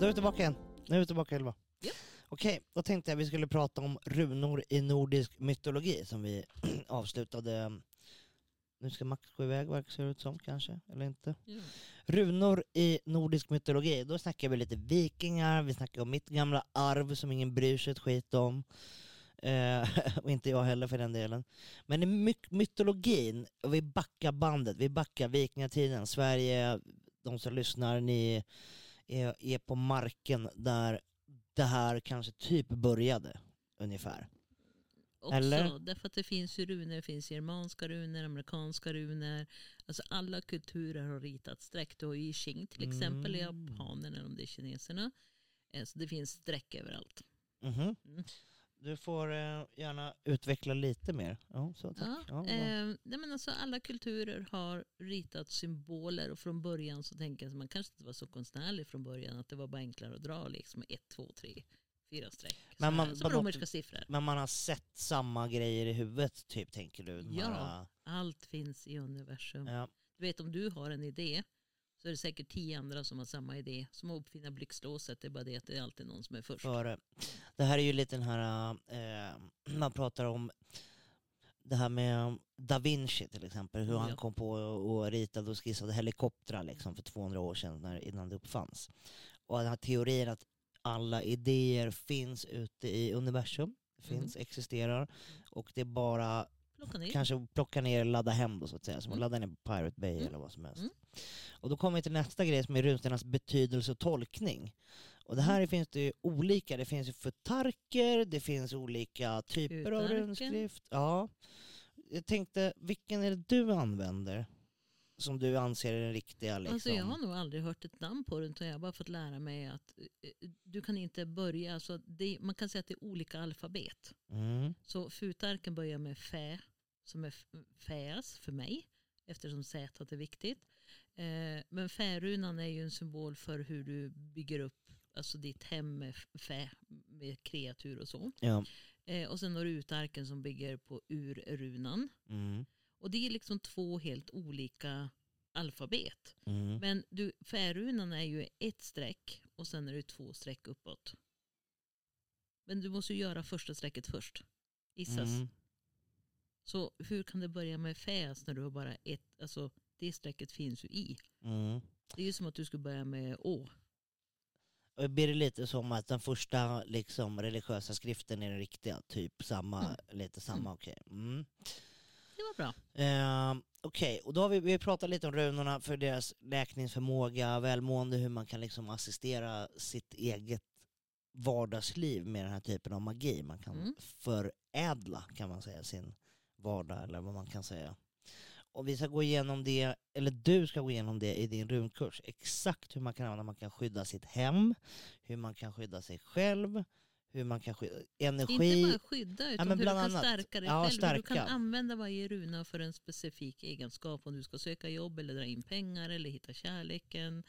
då är vi tillbaka igen. Nu är vi tillbaka Ylva. Ja. Okej, då tänkte jag vi skulle prata om runor i nordisk mytologi som vi avslutade. Nu ska Max gå iväg verkar det ut som kanske, eller inte. Ja. Runor i nordisk mytologi, då snackar vi lite vikingar, vi snackar om mitt gamla arv som ingen bryr sig ett skit om. Eh, och inte jag heller för den delen. Men i my mytologin, och vi backar bandet, vi backar vikingatiden, Sverige, de som lyssnar, ni är, är på marken där det här kanske typ började ungefär. Också Eller? därför att det finns ju runor, det finns germanska runor, amerikanska runor. Alltså alla kulturer har ritat streck. Du har ju i Qing till exempel, i Mm. japanerna eller om det är kineserna. Eh, Så det finns streck överallt. Mhm. Mm. Du får eh, gärna utveckla lite mer. Ja, så tack. Ja, Ja, eh, nej men alltså alla kulturer har ritat symboler och från början så tänker jag att man kanske inte var så konstnärlig från början att det var bara enklare att dra liksom ett, två, tre, fyra streck. Men man- här, som romerska siffror. Men man har sett samma grejer i huvudet typ tänker du? Ja. här, Allt finns i universum. ja. Du vet om du har en idé så är det säkert tio andra som har samma idé. Som att uppfinna blixtlåset, det är bara det att det är alltid någon som är först. före. Det här är ju lite den här, eh, man pratar om det här med Da Vinci till exempel, hur han Ja. kom på och ritade och skissade helikoptrar liksom för 200 år sedan när, innan det uppfanns. Och den här teorin att alla idéer finns ute i universum, finns, existerar och det är bara Plocka ner. kanske plocka ner och ladda hem då så att säga, som att Mm. ladda ner på Pirate Bay Mm. eller vad som helst. Mm. Och då kommer vi till nästa grej som är runstenarnas betydelse och tolkning. Och det här Mm. finns det ju olika, det finns ju futarker, det finns olika typer av Utarken. runskrift. Ja. Jag tänkte, vilken är det du använder? Som du anser är den riktiga liksom? Alltså jag har nog aldrig hört ett namn på det utan jag har bara fått lära mig att eh, du kan inte börja, alltså det, man kan säga att det är olika alfabet. mm. Så futarken börjar med fä som är fäs för mig eftersom Z är viktigt. Eh, men färunan är ju en symbol för hur du bygger upp alltså ditt hem med fä, med kreatur och så. Ja. Eh, och sen har du utarken som bygger på urrunan. Mm. Och det är liksom två helt olika alfabet. Mm. Men du, färunan är ju ett streck och sen är det två streck uppåt. Men du måste ju göra första strecket först. Gissas. Mm. Så hur kan det börja med fäs när du har bara ett, alltså det strecket finns ju i. Mm. Det är ju som att du skulle börja med å. Och blir det lite som att den första liksom, religiösa skriften är den riktiga? Typ samma, Mm. lite samma, okej. Mm. Det var bra. Eh, Okej, och då har vi, vi pratat lite om runorna för deras läkningsförmåga, välmående, hur man kan liksom assistera sitt eget vardagsliv med den här typen av magi. Man kan Mm. förädla kan man säga sin vardag eller vad man kan säga. Och vi ska gå igenom det, eller du ska gå igenom det i din runkurs. Exakt hur man kan använda, man kan skydda sitt hem, hur man kan skydda sig själv, hur man kan skydda energi. Inte bara skydda utan men hur du kan annat. stärka dig Ja, själv. Hur du stärka. kan använda varje runa för en specifik egenskap. Om du ska söka jobb eller dra in pengar eller hitta kärleken.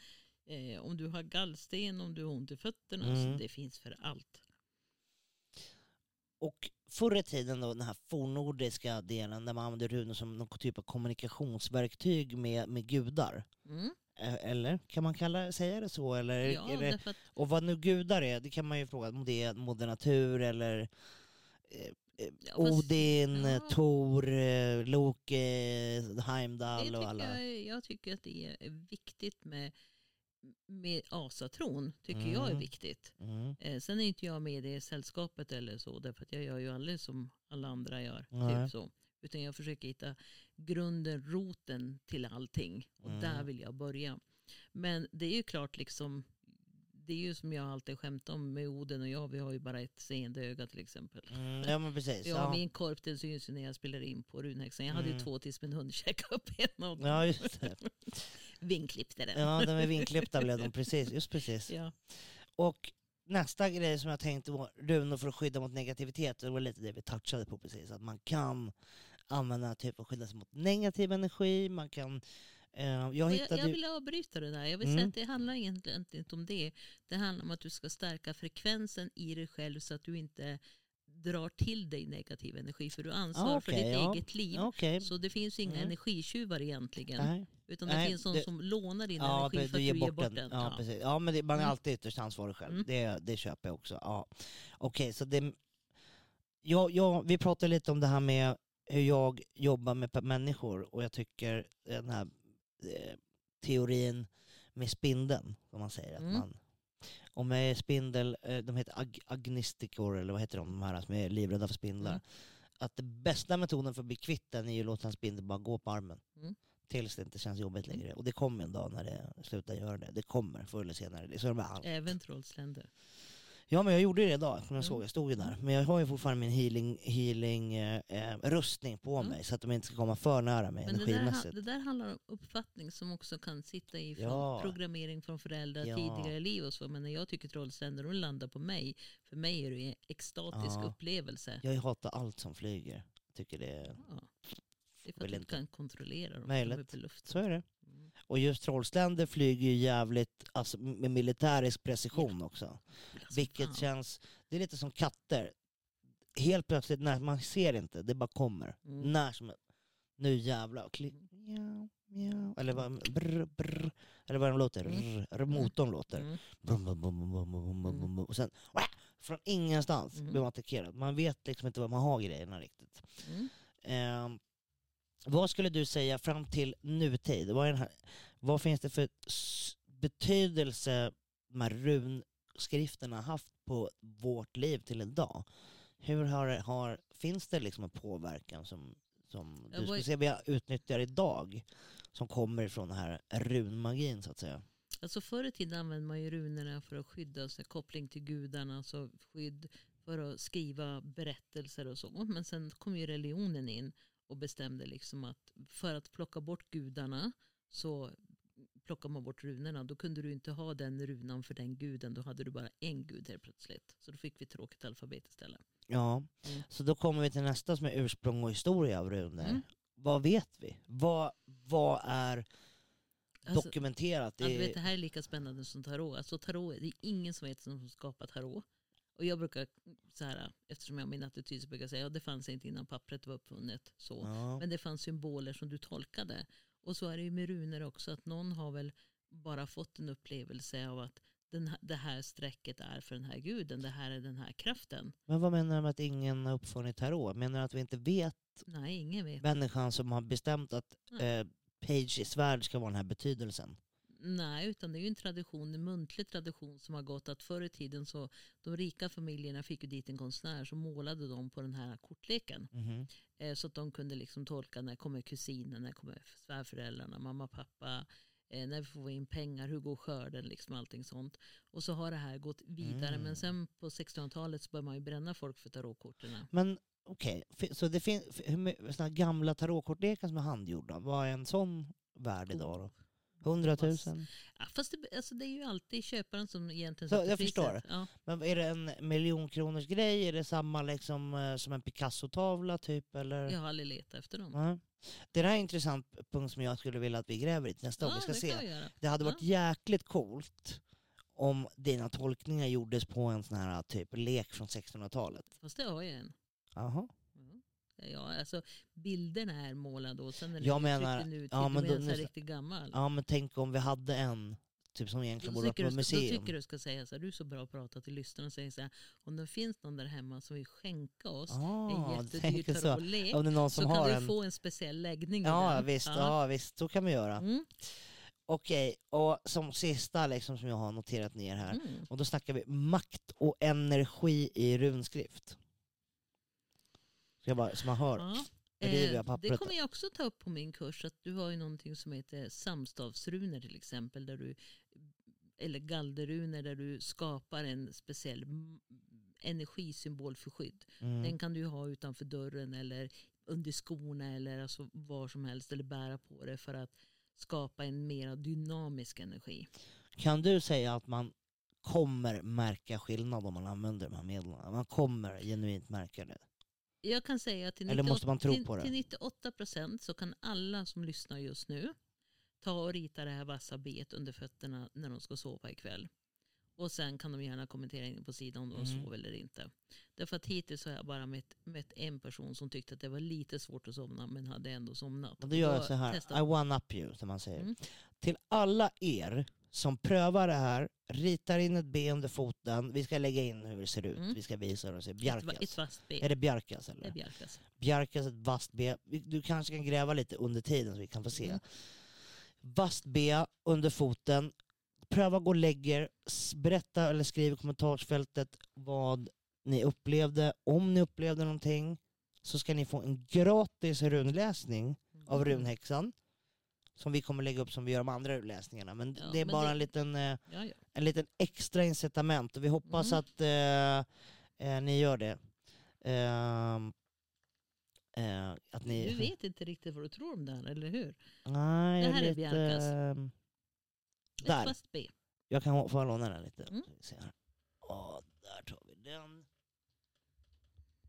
Eh, om du har gallsten, om du har ont i fötterna. Mm. Så det finns för allt. Och förr i tiden då, den här fornnordiska delen där man använde runor som någon typ av kommunikationsverktyg med, med gudar. Mm. Eh, Eller kan man kalla, säga det så? Eller, Ja, därför att och vad nu gudar är, det kan man ju fråga om det är moder natur eller eh, eh, Ja, Odin, ja. Tor, eh, Loke, Heimdall det och alla. jag, jag tycker att det är viktigt med, med asatron. Tycker jag är Mm. viktigt. Mm. Eh, sen är inte jag med i det sällskapet eller så. Därför att jag gör ju aldrig som alla andra gör. Typ så. Utan jag försöker hitta grunden, roten till allting. Och Mm. där vill jag börja. Men det är ju klart liksom. Det är ju som jag alltid skämt om med Oden och jag. Vi har ju bara ett seende öga till exempel. Mm, ja men precis. Ja, Ja, min korp den syns ju när jag spelar in på runhäxan. Jag hade ju Mm. två tills min hund käkade upp en av dem. ja just det. Vinklippte den. Ja, de är vinklippta blev de, precis. Just precis. Ja. Och nästa grej som jag tänkte var runor för att skydda mot negativitet. Det var lite det vi touchade på precis. Att man kan använda typ för att skydda sig mot negativ energi. Man kan... Eh, jag Jag, hittade jag ju... vill avbryta det där. Jag vill Mm. säga att det handlar egentligen inte om det. Det handlar om att du ska stärka frekvensen i dig själv så att du inte drar till dig negativ energi för du ansvarar Ah, för okej, ditt ja. eget liv. Okej. Så det finns inga Mm. energitjuvar egentligen. Nej. Utan det Nej, finns de det- som lånar din Ja, energi för att du ger bort den. Ja, Ja. precis. ja men det, man är Mm. alltid ytterst ansvarig själv. Mm. Det, det köper jag också. Ja. Okej, så det... Ja, ja, vi pratade lite om det här med hur jag jobbar med människor och jag tycker den här eh, teorin med spindeln, som man säger. Att Mm. man, om jag är spindel, eh, de heter ag agnistikor, eller vad heter de, de här som är livrädda för spindlar. Mm. Att den bästa metoden för att bli kvitt den är ju att låta en spindel bara gå på armen. Mm. Tills det inte känns jobbigt längre. Och det kommer en dag när det slutar göra det. Det kommer förr eller senare. Så är det med allt. Även trollsländer. Ja men jag gjorde det idag, som jag Mm. såg. Jag stod ju där. Men jag har ju fortfarande min healing, healing eh, eh, rustning på Mm. mig så att de inte ska komma för nära mig Men det där, energimässigt. det där handlar om uppfattning som också kan sitta i Ja. programmering från föräldrar Ja. tidigare liv och så. Men när jag tycker trollsländer, de landar på mig. För mig är det en extatisk Ja. upplevelse. Jag hatar allt som flyger. Tycker det är... Ja. Det är för att du inte. kan kontrollera dem. Möjligt. Så är det. Mm. Och just trollsländer flyger ju jävligt, alltså med militärisk precision också. Alltså, Vilket fan. känns, det är lite som katter. Helt plötsligt, när man ser inte, det bara kommer. Mm. När som Nu jävlar. Kli- mjau, mjau. Eller vad, brr, brr, eller vad de låter. Mm. Rr, motorn låter. Mm. Och sen wah, från ingenstans Mm. blir man attackerad. Man vet liksom inte vad man har grejerna riktigt. Mm. Ehm, vad skulle du säga fram till nutid? Vad, är den här, vad finns det för betydelse de här runskrifterna haft på vårt liv till idag? Hur har, har, finns det liksom en påverkan som, som du skulle säga vi utnyttjar idag? Som kommer från den här runmagin så att säga. Alltså förr i tiden använde man ju runorna för att skydda sig, koppling till gudarna, alltså skydd för att skriva berättelser och så. Men sen kom ju religionen in och bestämde liksom att för att plocka bort gudarna så plockar man bort runorna. Då kunde du inte ha den runan för den guden. Då hade du bara en gud helt plötsligt. Så då fick vi tråkigt alfabet istället. Ja, Mm. så då kommer vi till nästa som är ursprung och historia av runor. Mm. Vad vet vi? Vad, vad är Alltså, dokumenterat? Ja, du i- vet, det här är lika spännande som tarot. Alltså, tarot det är ingen som vet som skapar tarot. Och jag brukar, så här, eftersom jag har min attityd, så brukar jag säga att det fanns inte innan pappret var uppfunnet. Så. ja. Men det fanns symboler som du tolkade. Och så är det ju med runor också, att någon har väl bara fått en upplevelse av att den, det här strecket är för den här guden, det här är den här kraften. Men vad menar du med att ingen har uppfunnit tarot? Menar du att vi inte vet Nej, ingen vet. människan som har bestämt att eh, Page svärd ska vara den här betydelsen? Nej, utan det är ju en tradition, en muntlig tradition som har gått att förr i tiden så de rika familjerna fick ju dit en konstnär som målade dem på den här kortleken. Mhm. Eh, så att de kunde liksom tolka när kommer kusinen, när kommer svärföräldrarna, mamma, pappa, eh, när vi får in pengar, hur går skörden, liksom allting sånt. Och så har det här gått vidare. Mm. Men sen på 1600-talet så började man ju bränna folk för tarotkorten. Men okej, fi- så det finns gamla tarotkortlekar som är handgjorda, vad är en sån värd idag då? 100 000? Ja, fast det, alltså det är ju alltid köparen som egentligen Så, sätter jag priset. förstår. Ja. Men är det en miljonkronors grej? Är det samma liksom eh, som en Picasso-tavla typ? Eller? Jag har aldrig letat efter dem. Ja. Det där är en intressant punkt som jag skulle vilja att vi gräver i nästa gång. Vi ska det se. Det hade Ja. varit jäkligt coolt om dina tolkningar gjordes på en sån här typ lek från 1600-talet. Fast det har jag en. Jaha. Ja. Ja, alltså bilderna är målade och sen är Jag menar- nutid. ja, men då- så nu- riktigt gammal. Ja men tänk om vi hade en typ som egentligen borde vara på ska, då museum. tycker du ska säga så här, du är så bra att prata till lyssnarna och säga så här, om det finns någon där hemma som vill skänka oss en Ah, du jättedyr så. tarotlek är någon så som kan du en... få en speciell läggning Ja den. visst, ja. visst, så kan vi göra. Mm. Okej, och som sista liksom som jag har noterat ner här. Mm. Och då snackar vi makt och energi i runskrift. Jag bara, så man hör. Ja. Eh, det kommer jag också ta upp på min kurs. Att du har ju någonting som heter samstavsrunor till exempel. Där du, eller galderrunor där du skapar en speciell energisymbol för skydd. Mm. Den kan du ha utanför dörren eller under skorna eller alltså var som helst. Eller bära på det för att skapa en mer dynamisk energi. Kan du säga att man kommer märka skillnad om man använder de här medlen? Man kommer genuint märka det. Jag kan säga att till Eller 98, måste man tro till, på det? till 98 procent så kan alla som lyssnar just nu ta och rita det här vassa bet under fötterna när de ska sova ikväll. Och sen kan de gärna kommentera in på sidan om de Mm. sov eller inte. Därför att hittills har jag bara mött, mött en person som tyckte att det var lite svårt att somna men hade ändå somnat. Och då gör jag så här, testar- I one up you som man säger. Mm. Till alla er som prövar det här, ritar in ett B under foten, vi ska lägga in hur det ser ut, Mm. vi ska visa hur det ser ut. Ett, va- ett Bjarkas. vasst B. Är det Bjarkas Det är eller? Bjarkas. Bjarkas ett vasst B. Du kanske kan gräva lite under tiden så vi kan få se. Mm. Vasst B under foten. Pröva gå och lägg er. S- Berätta eller skriv i kommentarsfältet vad ni upplevde. Om ni upplevde någonting så ska ni få en gratis runläsning av Mm. runhäxan. Som vi kommer lägga upp som vi gör de andra runläsningarna. Men Ja, det är men bara det- en, liten, eh, Ja, ja. en liten extra incitament. Och vi hoppas Mm. att eh, eh, ni gör det. Ehm, eh, att ni... Du vet inte riktigt vad du tror om det här, eller hur? Nej, Det här är lite, Biancas. ehm, Ett Där. vasst B. Jag kan få låna den lite. Mm. Se här. Där tar vi den.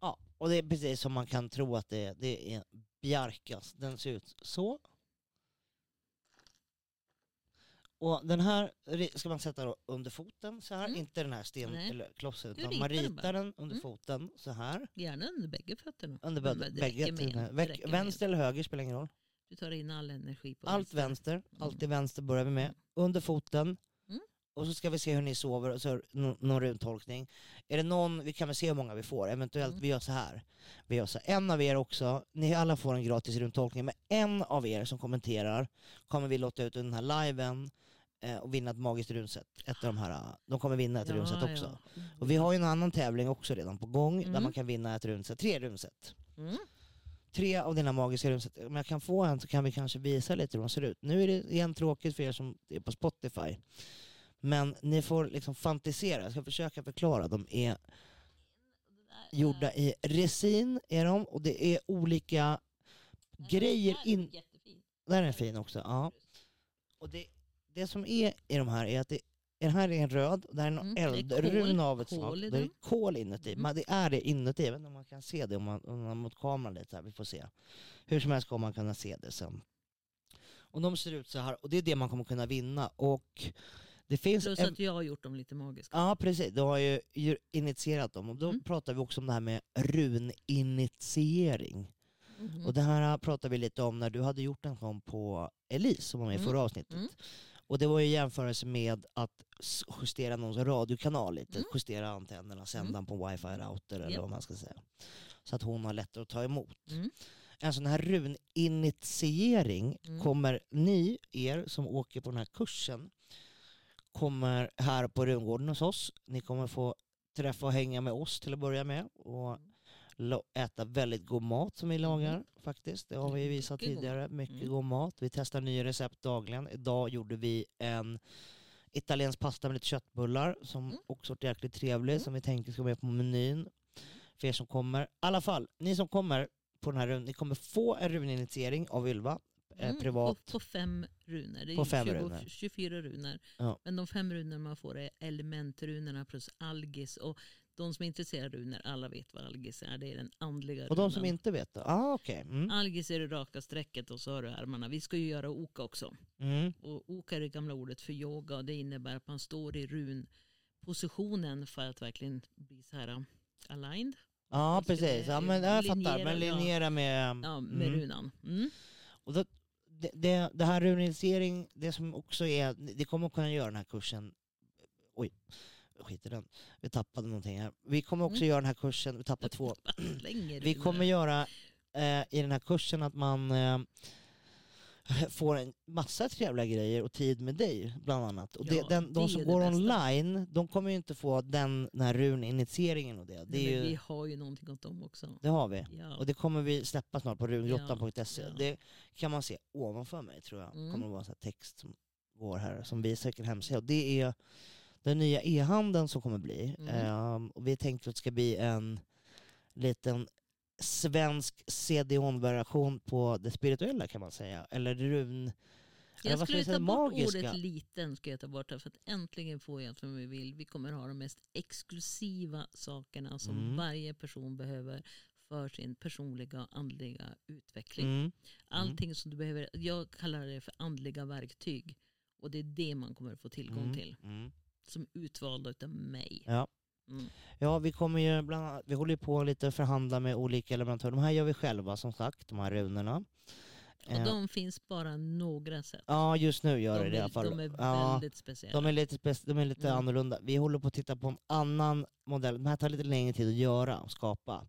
Ja, och det är precis som man kan tro att det är. Det är Bjarkas. Den ser ut så. Och den här ska man sätta under foten så här, Mm. inte den här sten Nej. eller klossen, Du utan man ritar den under Mm. foten så här. Gärna under bägge fötterna. Under bägge, med Vänster eller höger spelar ingen roll. Du tar in all energi på Allt vänster, Mm. alltid vänster börjar vi med. Under foten. Mm. Och så ska vi se hur ni sover och så nå- någon runtolkning. Är det någon, vi kan väl se hur många vi får. Eventuellt, Mm. vi gör så här. Vi gör så här. En av er också, ni alla får en gratis runtolkning. Men en av er som kommenterar kommer vi låta ut under den här liven och vinna ett magiskt runset. Ett av de här, eh, de kommer vinna ett runset också. Och vi har ju en annan tävling också redan på gång där Mm. man kan vinna ett runset, tre runset. Mm. Tre av dina magiska runset. Om jag kan få en så kan vi kanske visa lite hur de ser ut. Nu är det igen tråkigt för er som är på Spotify. Men ni får liksom fantisera, jag ska försöka förklara. De är gjorda i resin är de, och det är olika grejer in... Där är en fin också, ja. Och det, det som är i de här är att det, den här är en röd, och där är en Mm, det är eldrun kol- av ett slag. Det är kol inuti. Mm. Men det är det inuti, inte om man kan se det om man, om man mot kameran lite här, vi får se. Hur som helst kommer man kunna se det sen. Och de ser ut så här, och det är det man kommer kunna vinna. Och det finns Plus en, att jag har gjort dem lite magiska. Ja precis, du har ju initierat dem. Och då Mm. pratar vi också om det här med runinitiering. Mhm. Och det här pratar vi lite om när du hade gjort en sån på Elise som var med i Mm. förra avsnittet. Mm. Och det var ju jämförelse med att justera någons radiokanal lite, Mm. justera antennerna, sända den på en wifi-router eller Japp. vad man ska säga. Så att hon har lättare att ta emot. Mm. En sån här runinitiering Mm. kommer ni, er som åker på den här kursen, kommer här på Rungården hos oss. Ni kommer få träffa och hänga med oss till att börja med och äta väldigt god mat som vi lagar faktiskt. Det har vi Mm, visat mycket god tidigare. Mycket Mm. god mat. Vi testar nya recept dagligen. Idag gjorde vi en italiensk pasta med lite köttbullar som Mm. också är jäkligt trevlig Mm. som vi tänker ska med på menyn för er som kommer. I alla fall, ni som kommer på den här runden, ni kommer få en runinitiering av Ylva eh, Mm, privat. På, på fem runor. Det är På fem 20, runor. 24 runor. Ja. Men de fem runor man får är elementrunorna plus algis. Och de som är intresserade av runor, alla vet vad algis är. Det är den andliga Och de runan. som inte vet då? Ah, okej. Mm. Algis är det raka strecket och så har du armarna. Vi ska ju göra oka också. Mm. Och oka är det gamla ordet för yoga och det innebär att man står i runpositionen för att verkligen bli så här um, aligned Ja, ska, precis. Ja, eh, men jag fattar. Men linjera med... ja, med mm. runan. Mm. Och då, det, det, det här runinitiering, det som också är, det kommer att kunna göra den här kursen, oj, skit i den, vi tappade någonting här. Vi kommer också Mm. göra den här kursen, vi tappade två, vi kommer göra eh, i den här kursen att man eh, får en massa trevliga grejer och tid med dig bland annat. Och det, Ja, den, de som går online, de kommer ju inte få den, den här runinitieringen och det. Det, Nej, ju, Vi har ju någonting åt dem också. det har vi. Ja. Och det kommer vi släppa snart på rungrottan.se. Ja. Det kan man se ovanför mig tror jag. Mm. kommer det vara här text som går här som visar vilken hemsida. Och det är den nya e-handeln som kommer bli. Mm. Ehm, och vi tänkte att det ska bli en liten svensk CD-ON-version på det spirituella kan man säga. Eller run... Jag skulle ta bort magiska. ordet liten. Ska jag ta bort för att äntligen får jag som vi vill. Vi kommer ha de mest exklusiva sakerna som Mm. varje person behöver för sin personliga andliga utveckling. Mm. Allting som du behöver, jag kallar det för andliga verktyg. Och det är det man kommer få tillgång Mm. till. Som är utvalda utav mig. Ja. Mm. Ja, vi kommer ju bland annat, vi håller ju på lite att förhandla med olika leverantörer. De här gör vi själva som sagt, de här runorna. Och Eh, de finns bara några sätt. Ja, just nu gör de, det i alla fall. de är ja, väldigt speciella. de är lite, spec- de är lite Mm. annorlunda. Vi håller på att titta på en annan modell. De här tar lite längre tid att göra och skapa.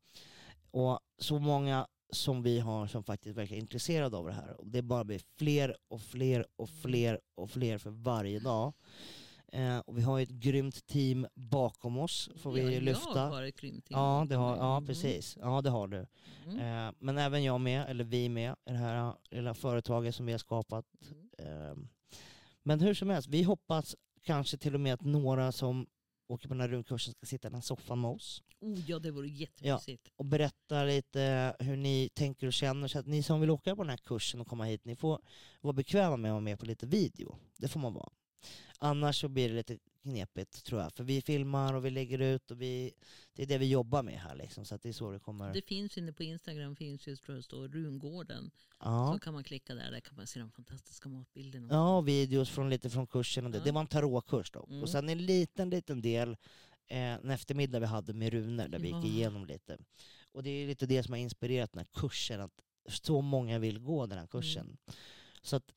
Och så många som vi har som faktiskt verkar intresserade av det här. Och det bara blir fler och fler och fler och fler för varje dag. Eh, och vi har ju ett grymt team bakom oss, får vi ja, lyfta. Jag har ett grymt team Ja, det har, ja, Mm. precis. Ja, det har du. Mm. Eh, men även jag med, eller vi med, i det här lilla företaget som vi har skapat. Mm. Eh, men hur som helst, vi hoppas kanske till och med att några som åker på den här runkursen ska sitta i den här soffan med oss Oh, ja, det vore jättemysigt. och berätta lite hur ni tänker och känner. Så att ni som vill åka på den här kursen och komma hit, ni får vara bekväma med att vara med på lite video. Det får man vara. Annars så blir det lite knepigt tror jag. För vi filmar och vi lägger ut och vi, det är det vi jobbar med här liksom. Så att det är så det kommer. Det finns inne på Instagram, finns just tror jag står Rungården. Ja. Så kan man klicka där, där kan man se de fantastiska matbilderna. Ja, videos från lite från kursen och det. Ja. Det var en tarotkurs dock. Mm. Och sen en liten, liten del eh, en eftermiddag vi hade med runor där vi gick igenom lite. Och det är lite det som har inspirerat den här kursen, att så många vill gå den här kursen. Mm. Så att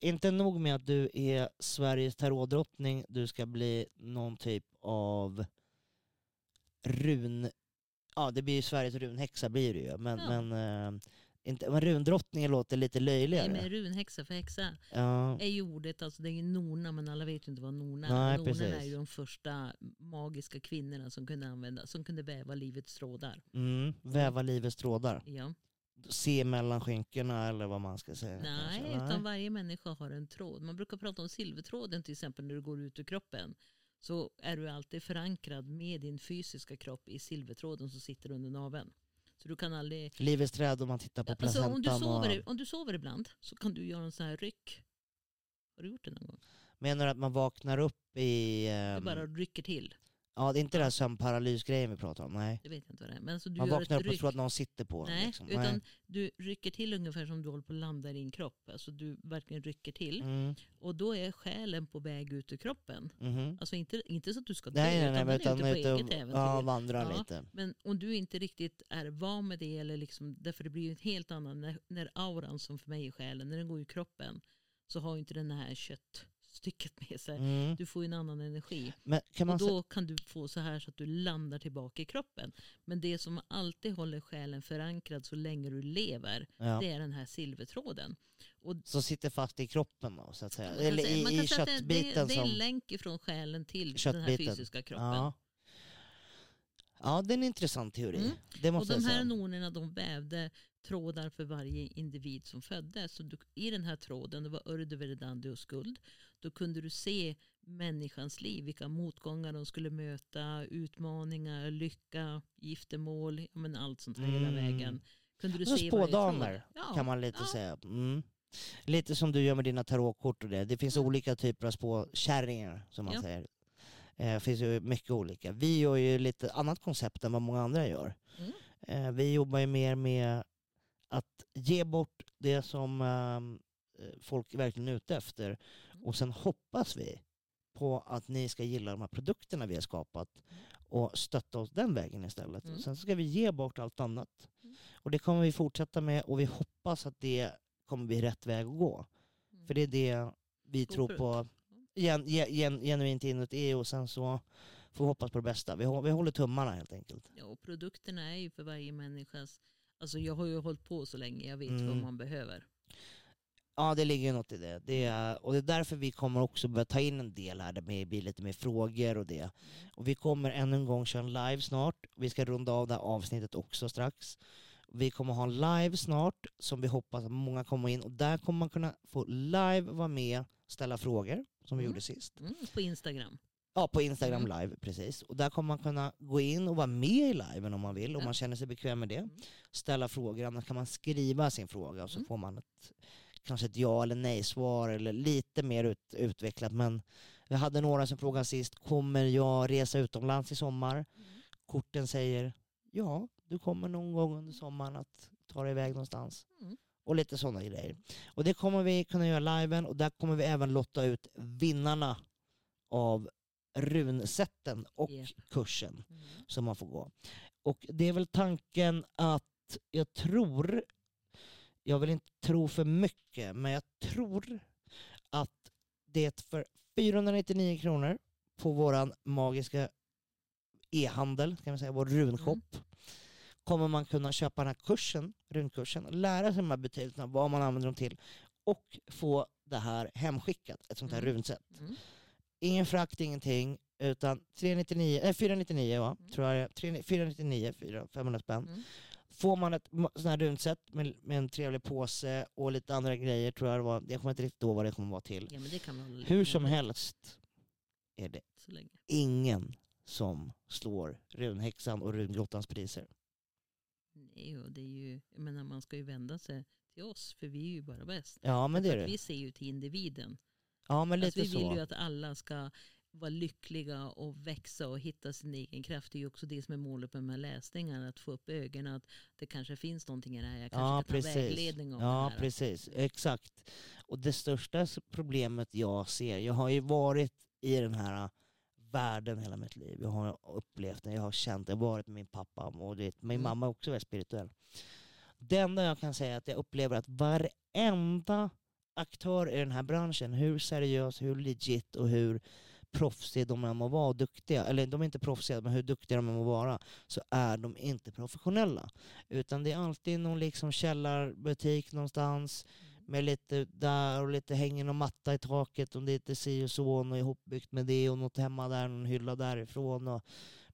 inte nog med att du är Sveriges tarotdrottning, du ska bli någon typ av run... Ja, det blir ju Sveriges runhäxa blir det ju. Men, Ja. men, eh, inte, men rundrottningen låter lite löjligare. Nej, men runhäxa för häxa ja. är ju ordet, alltså det är ju norna men alla vet ju inte vad norna är. Precis. är ju de första magiska kvinnorna som kunde använda, som kunde väva livets trådar. Mm, väva livets trådar. Ja. Se mellan skinkorna eller vad man ska säga. Nej, kanske. utan varje människa har en tråd. Man brukar prata om silvertråden till exempel när du går ut ur kroppen. Så är du alltid förankrad med din fysiska kropp i silvertråden som sitter under naveln. Så du kan aldrig... Livets träd om man tittar på Alltså, om, du placentan. sover, och... om du sover ibland så kan du göra en sån här ryck. Har du gjort det någon gång? Menar du att man vaknar upp i... Du ehm, bara rycker till. Ja, det är inte den här sömnparalysgrejen vi pratar om. Nej. Det vet jag inte vad det är. Men alltså du Man gör vaknar ett upp och ryck. tror att någon sitter på en. Nej, liksom. utan du rycker till ungefär som du håller på att landa i din kropp. Alltså du verkligen rycker till. Mm. Och då är själen på väg ut ur kroppen. mhm. Alltså inte, inte så att du ska dö, Nej, nej, nej, utan men den är utan ute på eget och äventyr. ja, vandrar Ja. lite. Men om du inte riktigt är van med det, eller liksom, därför det blir ju en helt annan, när, när auran som för mig är själen, när den går i kroppen så har ju inte den här köttstycket med sig. Mm. Du får ju en annan energi. Och då kan du få så här så att du landar tillbaka i kroppen. Men det som alltid håller själen förankrad så länge du lever, Ja. det är den här silvertråden. Och Så sitter fast i kroppen då, så att säga. man kan Eller säga- i, man kan i säga att det- köttbiten det, det är som... en länk ifrån själen till den här Köttbiten. fysiska kroppen. Ja. ja, det är en intressant teori. Mm. Det Och måste de jag här säga. nornerna de vävde trådar för varje individ som föddes. Så du, I den här tråden, det var Urdu, Verdandi och skuld, då kunde du se människans liv, vilka motgångar de skulle möta, utmaningar, lycka, giftermål, ja, men allt sånt här hela Mm. vägen. Kunde du Så se spådamer. Ja, kan man lite ja. säga. Mm. Lite som du gör med dina tarotkort och det. Det finns Mm. olika typer av spåkärringar som man Ja. säger. Eh, Det finns ju mycket olika. Vi gör ju lite annat koncept än vad många andra gör. Mm. Eh, Vi jobbar ju mer med att ge bort det som ehm, eh, folk verkligen är ute efter. Mm. Och sen hoppas vi på att ni ska gilla de här produkterna vi har skapat och stötta oss den vägen istället. Mm. Sen ska vi ge bort allt annat. Mm. Och det kommer vi fortsätta med och vi hoppas att det kommer bli rätt väg att gå. Mm. För det är det vi God tror på gen, gen, gen, genuint inuti och sen så får vi hoppas på det bästa. Vi, vi håller tummarna helt enkelt. Ja, och produkterna är ju för varje människas... Alltså jag har ju hållit på så länge, jag vet Mm. vad man behöver. Ja, det ligger något i det. det är, och det är därför vi kommer också börja ta in en del här, där det blir lite mer frågor och det. Och vi kommer ännu en gång köra en live snart. Vi ska runda av det här avsnittet också strax. Vi kommer ha en live snart som vi hoppas att många kommer in och där kommer man kunna få live vara med, ställa frågor som vi Mm. gjorde sist. Mm, på Instagram. Ja, på Instagram Mm. live, precis. Och där kommer man kunna gå in och vara med i liven om man vill, om man känner sig bekväm med det. Mm. Ställa frågor, annars kan man skriva sin fråga och så Mm. får man ett, kanske ett ja eller nej-svar eller lite mer ut, utvecklat. Men jag hade några som frågade sist, kommer jag resa utomlands i sommar? Korten säger, ja, du kommer någon gång under sommaren att ta dig iväg någonstans. Mm. Och lite sådana grejer. Och det kommer vi kunna göra liven och där kommer vi även lotta ut vinnarna av runsätten och Japp. kursen Mm. som man får gå. Och det är väl tanken att jag tror, jag vill inte tro för mycket, men jag tror att det för 499 kronor på våran magiska e-handel, kan man säga, vår runshop, kommer man kunna köpa den här kursen, runkursen, lära sig de här betydelserna, vad man använder dem till och få det här hemskickat, ett sånt här Mm. runset. Mm. Ingen frakt, ingenting. Utan 399, äh, 499 va? Mm. Tror jag det är. 300 499, 400, 500 spänn. Mm. Får man ett sånt här rundset med, med en trevlig påse och lite andra grejer tror jag det var. Jag kommer inte riktigt ihåg vad det kommer vara till. Ja Hur som helst är det ingen som slår runhäxan och rungrottans priser. Nej och det är ju, jag menar man ska ju vända sig till oss för vi är ju bara bäst. Ja men det är det. vi ser ju till individen. Ja men Alltså, lite vi vill så. ju att alla ska vara lyckliga och växa och hitta sin egen kraft. Det är ju också det som är målet med de här läsningarna. Att få upp ögonen att det kanske finns någonting i det här. Jag kanske Ja kan ta precis. vägledning av Ja det här. precis, exakt. Och det största problemet jag ser, jag har ju varit i den här världen hela mitt liv. Jag har upplevt den, jag har känt det, jag har varit med min pappa och det, min Mm. mamma är också väldigt spirituell. Det enda jag kan säga är att jag upplever att varenda aktör i den här branschen, hur seriös, hur legit och hur proffsiga de än må vara och duktiga, eller de är inte proffsiga, men hur duktiga de än må vara, så är de inte professionella. Utan det är alltid någon liksom källarbutik någonstans, med lite där och lite hänger någon matta i taket och det är lite si och så och ihopbyggt med det och något hemma där, någon hylla därifrån. Och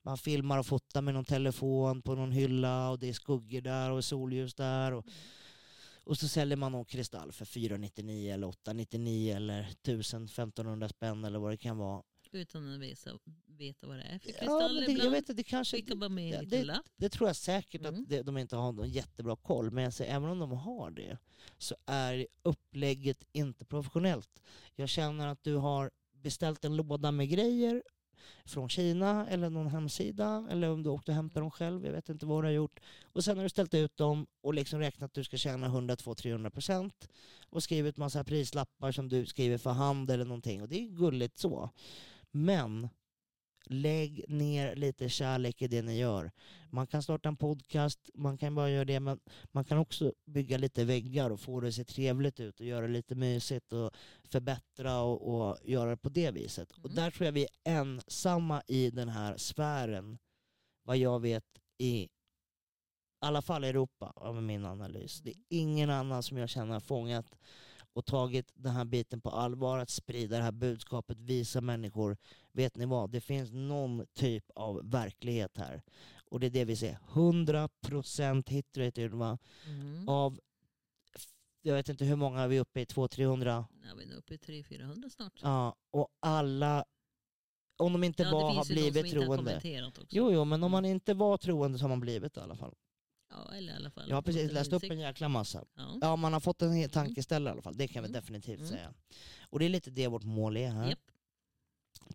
man filmar och fotar med någon telefon på någon hylla och det är skuggor där och solljus där. Och, och så säljer man någon kristall för 499 eller 899 eller 1000-1500 spänn eller vad det kan vara. Utan att veta, veta vad det är för Ja, kristall men det, jag ibland. vet inte, det kanske... Skicka bara med Ja, liten det- lapp. Det tror jag säkert Mm. att det, de inte har någon jättebra koll. Men jag säger, även om de har det så är upplägget inte professionellt. Jag känner att du har beställt en låda med grejer från Kina eller någon hemsida eller om du åkte och hämtade dem själv, jag vet inte vad du har gjort. Och sen har du ställt ut dem och liksom räknat att du ska tjäna 100, 200, 300 procent och skrivit massa prislappar som du skriver för hand eller någonting och det är gulligt så. Men lägg ner lite kärlek i det ni gör. Man kan starta en podcast, man kan bara göra det, men man kan också bygga lite väggar och få det att se trevligt ut och göra det lite mysigt och förbättra och, och göra det på det viset. Och Mm. där tror jag vi är ensamma i den här sfären, vad jag vet i alla fall i Europa av min analys. Det är ingen annan som jag känner har fångat och tagit den här biten på allvar, att sprida det här budskapet, visa människor, vet ni vad, det finns någon typ av verklighet här. Och det är det vi ser, 100% hitrate Ylva, Mm. av, jag vet inte hur många vi är uppe i, 200-300, Ja, vi är nog uppe i 300-400 snart. ja, och alla, om de inte Ja, var, har blivit har troende. Jo, jo, men om man inte var troende så har man blivit i alla fall. Ja, eller i alla fall. Jag har precis läst upp en jäkla massa. Ja. Ja, man har fått en hel tankeställare i alla fall. Det kan vi Mm. definitivt Mm. säga. Och det är lite det vårt mål är här. Japp.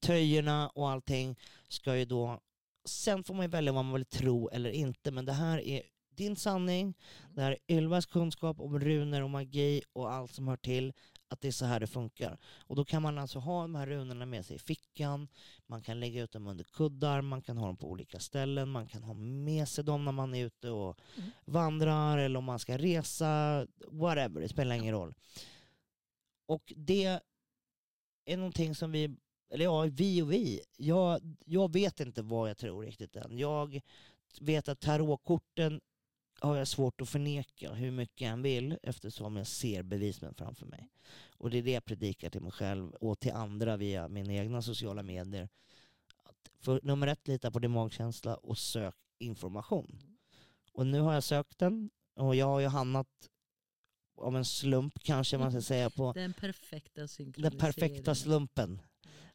Tröjorna och allting ska ju då... Sen får man ju välja vad man vill tro eller inte, men det här är din sanning. Det här är Ylvas kunskap om runor och magi och allt som hör till. Att det är så här det funkar. Och då kan man alltså ha de här runorna med sig i fickan. Man kan lägga ut dem under kuddar, man kan ha dem på olika ställen. Man kan ha med sig dem när man är ute och Mm. vandrar eller om man ska resa. Whatever, det spelar ingen roll. Och det är någonting som vi, eller ja, vi och vi. Jag, jag vet inte vad jag tror riktigt än. Jag vet att tarotkorten har jag svårt att förneka hur mycket jag än vill eftersom jag ser bevismen framför mig. Och det är det jag predikar till mig själv och till andra via mina egna sociala medier. Att för nummer ett, lita på din magkänsla och sök information. Och nu har jag sökt den och jag har ju hamnat av en slump kanske man ska säga på Den perfekta den synkroniseringen. perfekta slumpen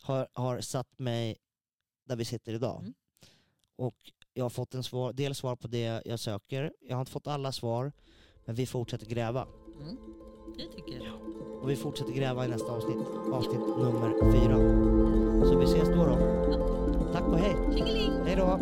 har, har satt mig där vi sitter idag. Mm. Och jag har fått en svar, del svar på det jag söker. Jag har inte fått alla svar, men vi fortsätter gräva. Mm. Det tycker jag. Och vi fortsätter gräva i nästa avsnitt, avsnitt nummer fyra. Så vi ses då. då. Tack och hej. Tjingeling. Hej då.